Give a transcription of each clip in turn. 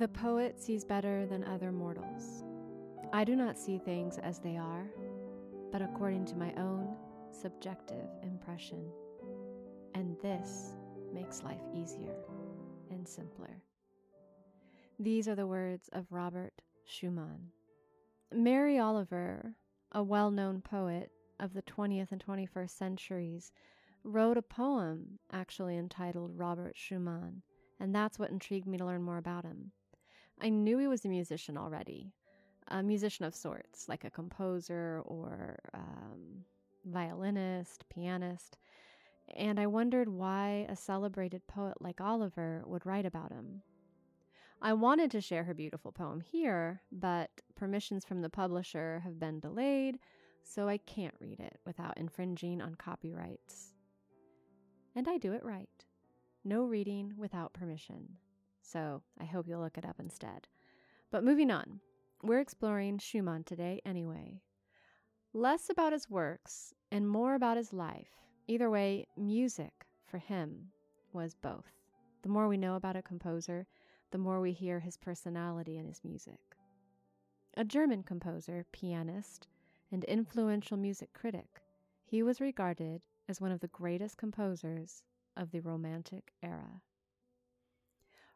The poet sees better than other mortals. I do not see things as they are, but according to my own subjective impression. And this makes life easier and simpler. These are the words of Robert Schumann. Mary Oliver, a well known poet of the 20th and 21st centuries, wrote a poem actually entitled Robert Schumann, and that's what intrigued me to learn more about him. I knew he was a musician already, a musician of sorts, like a composer or um, violinist, pianist, and I wondered why a celebrated poet like Oliver would write about him. I wanted to share her beautiful poem here, but permissions from the publisher have been delayed, so I can't read it without infringing on copyrights. And I do it right. No reading without permission. So I hope you'll look it up instead. But moving on, we're exploring Schumann today anyway. Less about his works and more about his life. Either way, music for him was both. The more we know about a composer, the more we hear his personality in his music. A German composer, pianist, and influential music critic, he was regarded as one of the greatest composers of the Romantic era.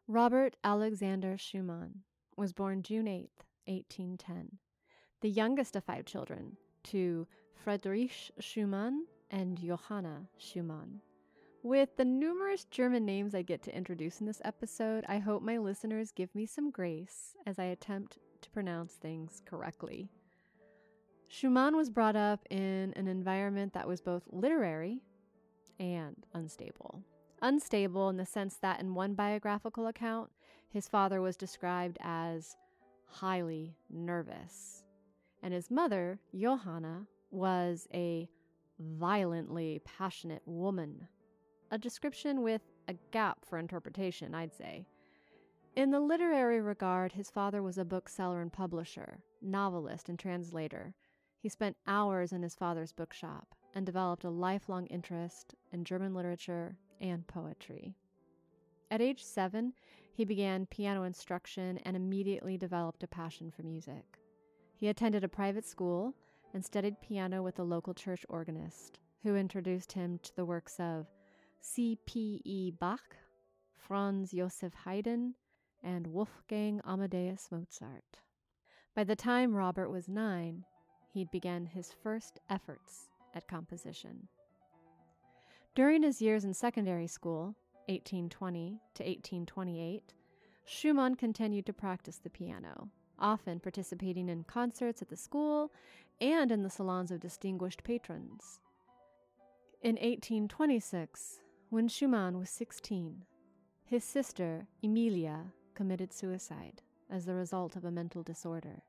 Robert Alexander Schumann was born June 8, 1810, the youngest of five children to Friedrich Schumann and Johanna Schumann. With the numerous German names I get to introduce in this episode, I hope my listeners give me some grace as I attempt to pronounce things correctly. Schumann was brought up in an environment that was both literary and unstable. Unstable in the sense that, in one biographical account, his father was described as highly nervous, and his mother, Johanna, was a violently passionate woman. A description with a gap for interpretation, I'd say. In the literary regard, his father was a bookseller and publisher, novelist, and translator. He spent hours in his father's bookshop and developed a lifelong interest in German literature and poetry. At age seven, he began piano instruction and immediately developed a passion for music. He attended a private school and studied piano with a local church organist, who introduced him to the works of C.P.E. Bach, Franz Josef Haydn, and Wolfgang Amadeus Mozart. By the time Robert was nine, he'd begun his first efforts at composition. During his years in secondary school, 1820 to 1828, Schumann continued to practice the piano often participating in concerts at the school and in the salons of distinguished patrons. In 1826, when Schumann was 16, his sister, Emilia, committed suicide as the result of a mental disorder,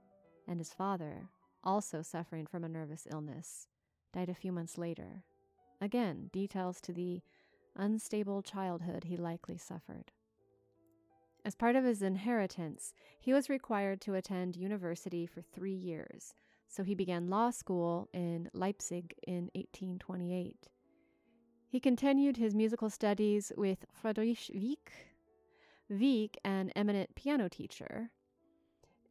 and his father, also suffering from a nervous illness, died a few months later. Again, details to the unstable childhood he likely suffered. As part of his inheritance, he was required to attend university for three years, so he began law school in Leipzig in 1828. He continued his musical studies with Friedrich Wieck, Wieck, an eminent piano teacher.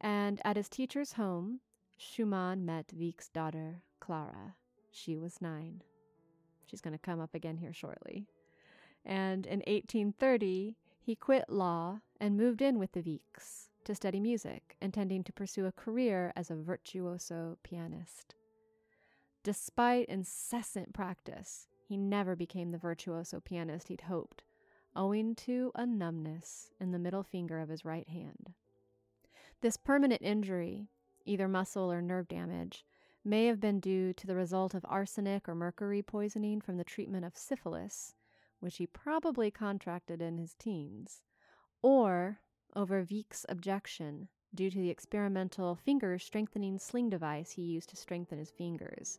And at his teacher's home, Schumann met Wieck's daughter, Clara. She was nine. She's going to come up again here shortly. And in 1830, he quit law and moved in with the Wiecks to study music, intending to pursue a career as a virtuoso pianist. Despite incessant practice, he never became the virtuoso pianist he'd hoped, owing to a numbness in the middle finger of his right hand. This permanent injury, either muscle or nerve damage, may have been due to the result of arsenic or mercury poisoning from the treatment of syphilis which he probably contracted in his teens, or over Wieck's objection due to the experimental finger strengthening sling device he used to strengthen his fingers.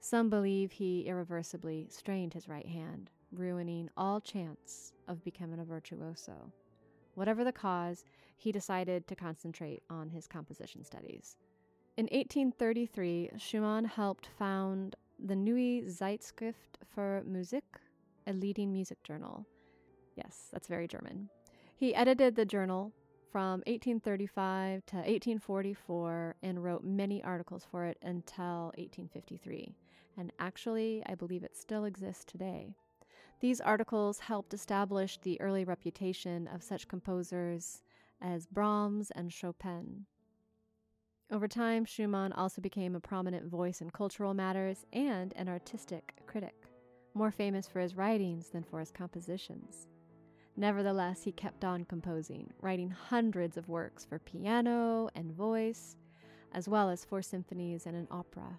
Some believe he irreversibly strained his right hand, ruining all chance of becoming a virtuoso. Whatever the cause, he decided to concentrate on his composition studies. In 1833, Schumann helped found the Neue Zeitschrift für Musik a leading music journal. Yes, that's very German. He edited the journal from 1835 to 1844 and wrote many articles for it until 1853. And actually, I believe it still exists today. These articles helped establish the early reputation of such composers as Brahms and Chopin. Over time, Schumann also became a prominent voice in cultural matters and an artistic critic, more famous for his writings than for his compositions. Nevertheless, he kept on composing, writing hundreds of works for piano and voice, as well as four symphonies and an opera.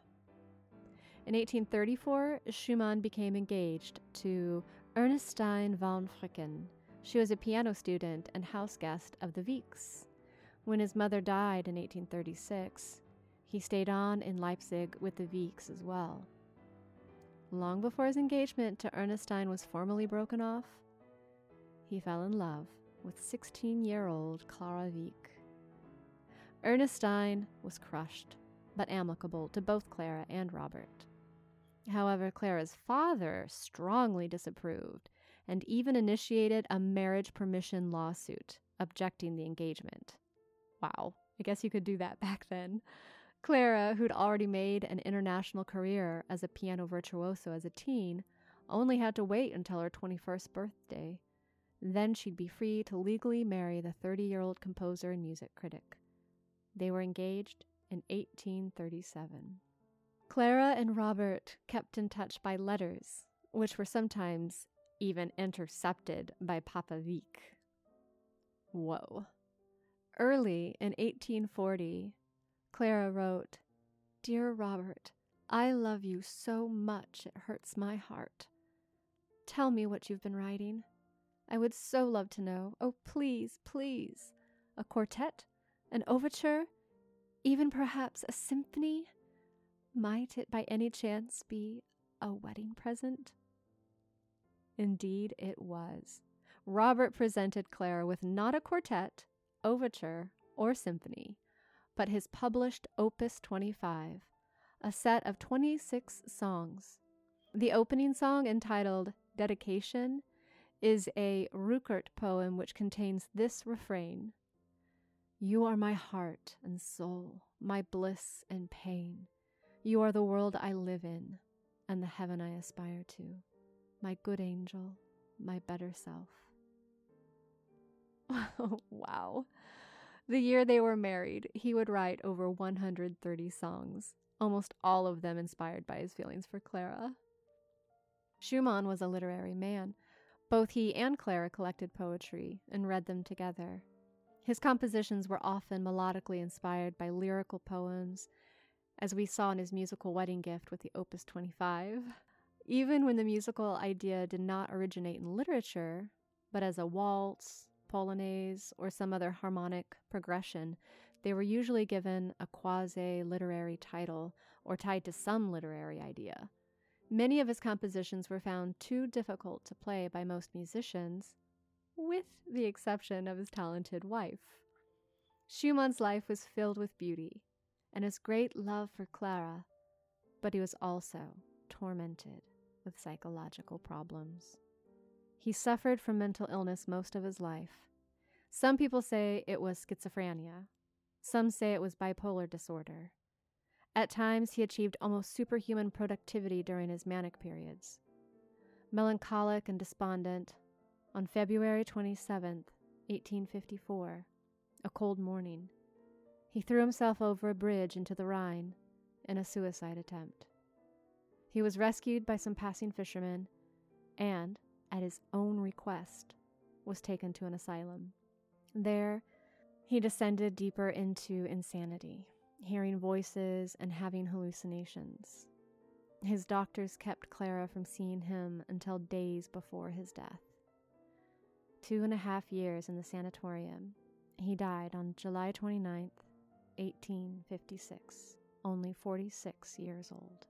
In 1834, Schumann became engaged to Ernestine von Fricken. She was a piano student and house guest of the Wieck's. When his mother died in 1836, he stayed on in Leipzig with the Wieck's as well. Long before his engagement to Ernestine was formally broken off, he fell in love with 16 year old Clara Wieck. Ernestine was crushed, but amicable to both Clara and Robert. However, Clara's father strongly disapproved and even initiated a marriage permission lawsuit objecting the engagement. Wow, I guess you could do that back then. Clara, who'd already made an international career as a piano virtuoso as a teen, only had to wait until her 21st birthday. Then she'd be free to legally marry the 30 year old composer and music critic. They were engaged in 1837. Clara and Robert kept in touch by letters, which were sometimes even intercepted by Papa Wieck. Whoa. Early in 1840, Clara wrote, Dear Robert, I love you so much it hurts my heart. Tell me what you've been writing. I would so love to know. Oh, please, please. A quartet? An overture? Even perhaps a symphony? Might it by any chance be a wedding present? Indeed, it was. Robert presented Clara with not a quartet, overture, or symphony, but his published Opus 25, a set of 26 songs. The opening song, entitled Dedication, is a Rückert poem which contains this refrain You are my heart and soul, my bliss and pain. You are the world I live in and the heaven I aspire to, my good angel, my better self. wow. The year they were married, he would write over 130 songs, almost all of them inspired by his feelings for Clara. Schumann was a literary man. Both he and Clara collected poetry and read them together. His compositions were often melodically inspired by lyrical poems as we saw in his musical wedding gift with the Opus 25. Even when the musical idea did not originate in literature, but as a waltz, polonaise, or some other harmonic progression, they were usually given a quasi literary title or tied to some literary idea. Many of his compositions were found too difficult to play by most musicians, with the exception of his talented wife. Schumann's life was filled with beauty, and his great love for Clara, but he was also tormented with psychological problems. He suffered from mental illness most of his life. Some people say it was schizophrenia. Some say it was bipolar disorder. At times, he achieved almost superhuman productivity during his manic periods. Melancholic and despondent, on February 27, 1854, a cold morning, he threw himself over a bridge into the Rhine in a suicide attempt. He was rescued by some passing fishermen and, at his own request, was taken to an asylum. There, he descended deeper into insanity, hearing voices and having hallucinations. His doctors kept Clara from seeing him until days before his death. Two and a half years in the sanatorium, he died on July 29th, 1856, only 46 years old.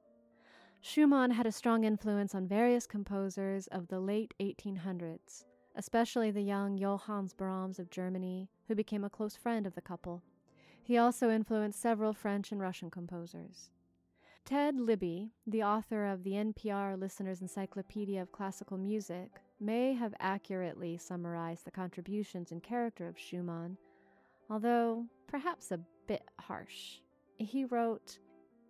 Schumann had a strong influence on various composers of the late 1800s, especially the young Johannes Brahms of Germany, who became a close friend of the couple. He also influenced several French and Russian composers. Ted Libby, the author of the NPR Listener's Encyclopedia of Classical Music, may have accurately summarized the contributions and character of Schumann although perhaps a bit harsh. He wrote,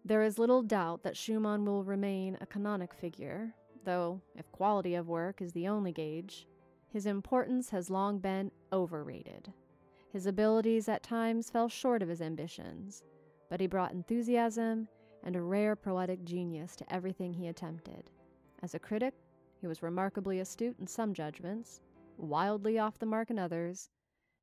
There is little doubt that Schumann will remain a canonic figure, though, if quality of work is the only gauge, his importance has long been overrated. His abilities at times fell short of his ambitions, but he brought enthusiasm and a rare poetic genius to everything he attempted. As a critic, he was remarkably astute in some judgments, wildly off the mark in others,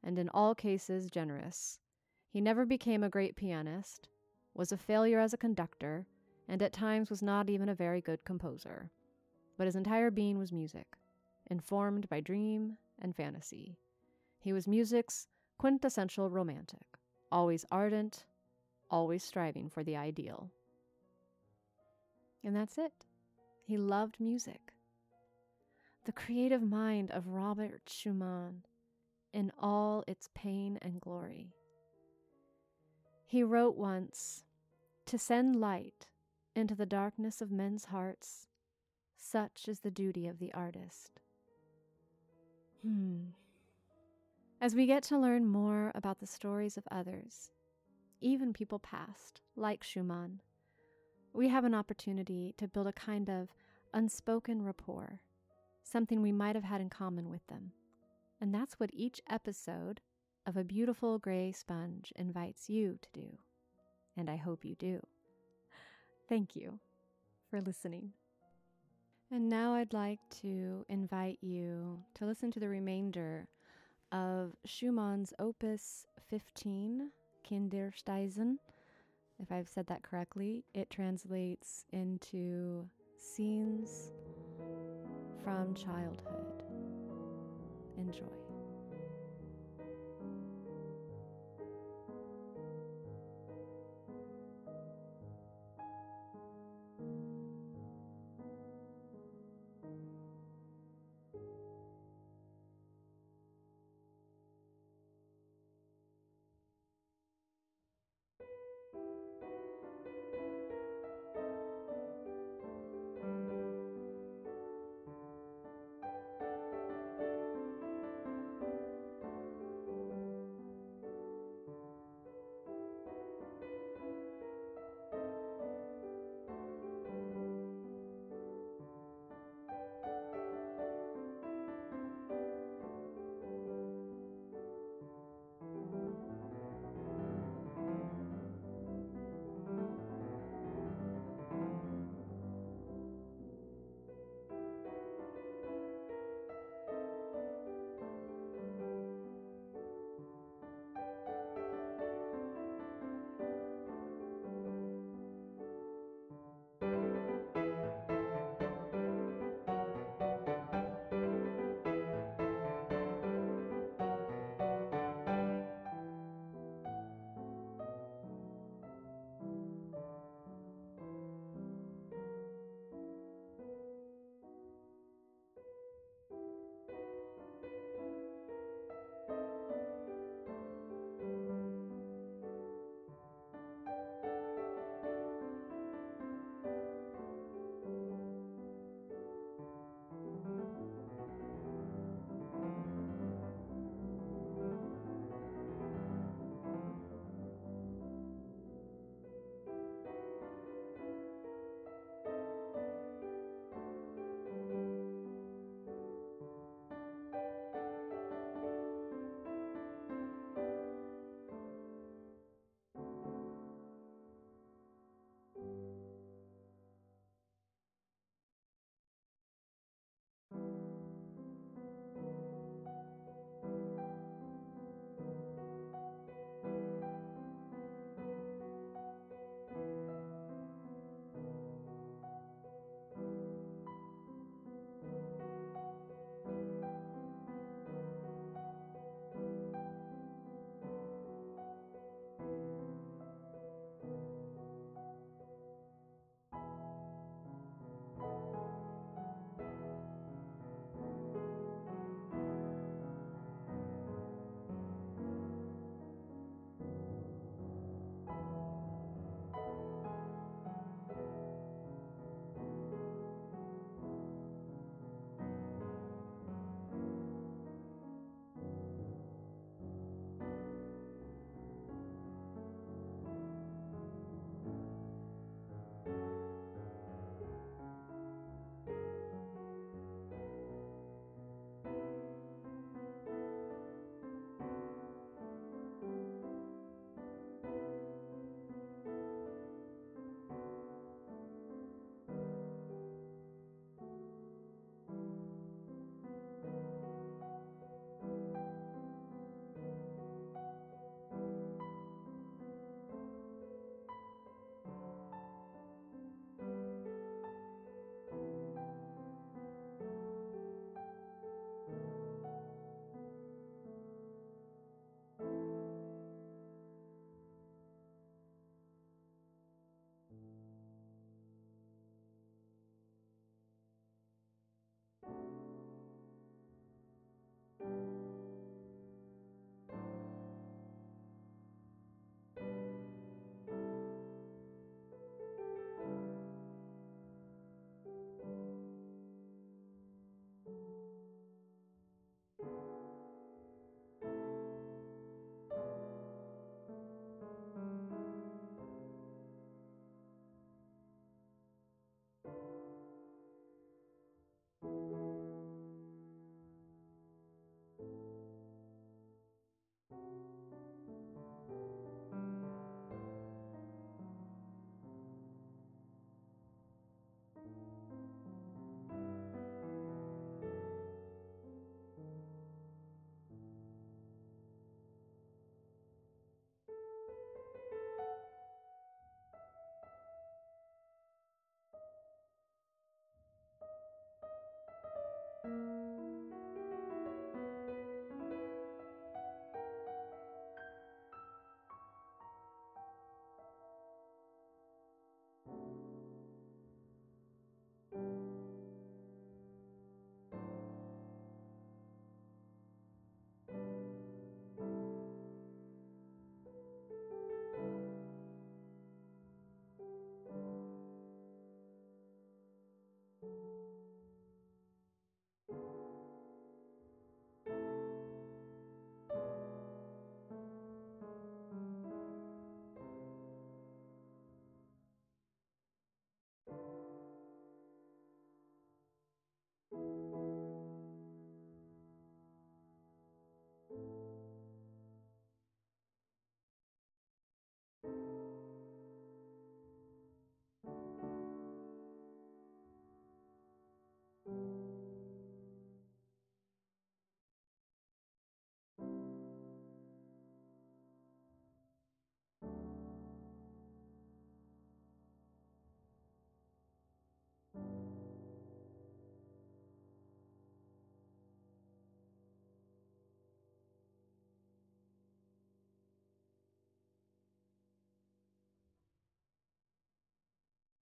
and in all cases generous. He never became a great pianist, was a failure as a conductor, and at times was not even a very good composer. But his entire being was music, informed by dream and fantasy. He was music's quintessential romantic, always ardent, always striving for the ideal. And that's it. He loved music. The creative mind of Robert Schumann in all its pain and glory. He wrote once To send light into the darkness of men's hearts, such is the duty of the artist. Hmm. As we get to learn more about the stories of others, even people past, like Schumann, we have an opportunity to build a kind of unspoken rapport, something we might have had in common with them. And that's what each episode of A Beautiful Gray Sponge invites you to do. And I hope you do. Thank you for listening. And now I'd like to invite you to listen to the remainder of Schumann's Opus 15, Kinderszenen. If I've said that correctly, it translates into scenes from childhood. Enjoy.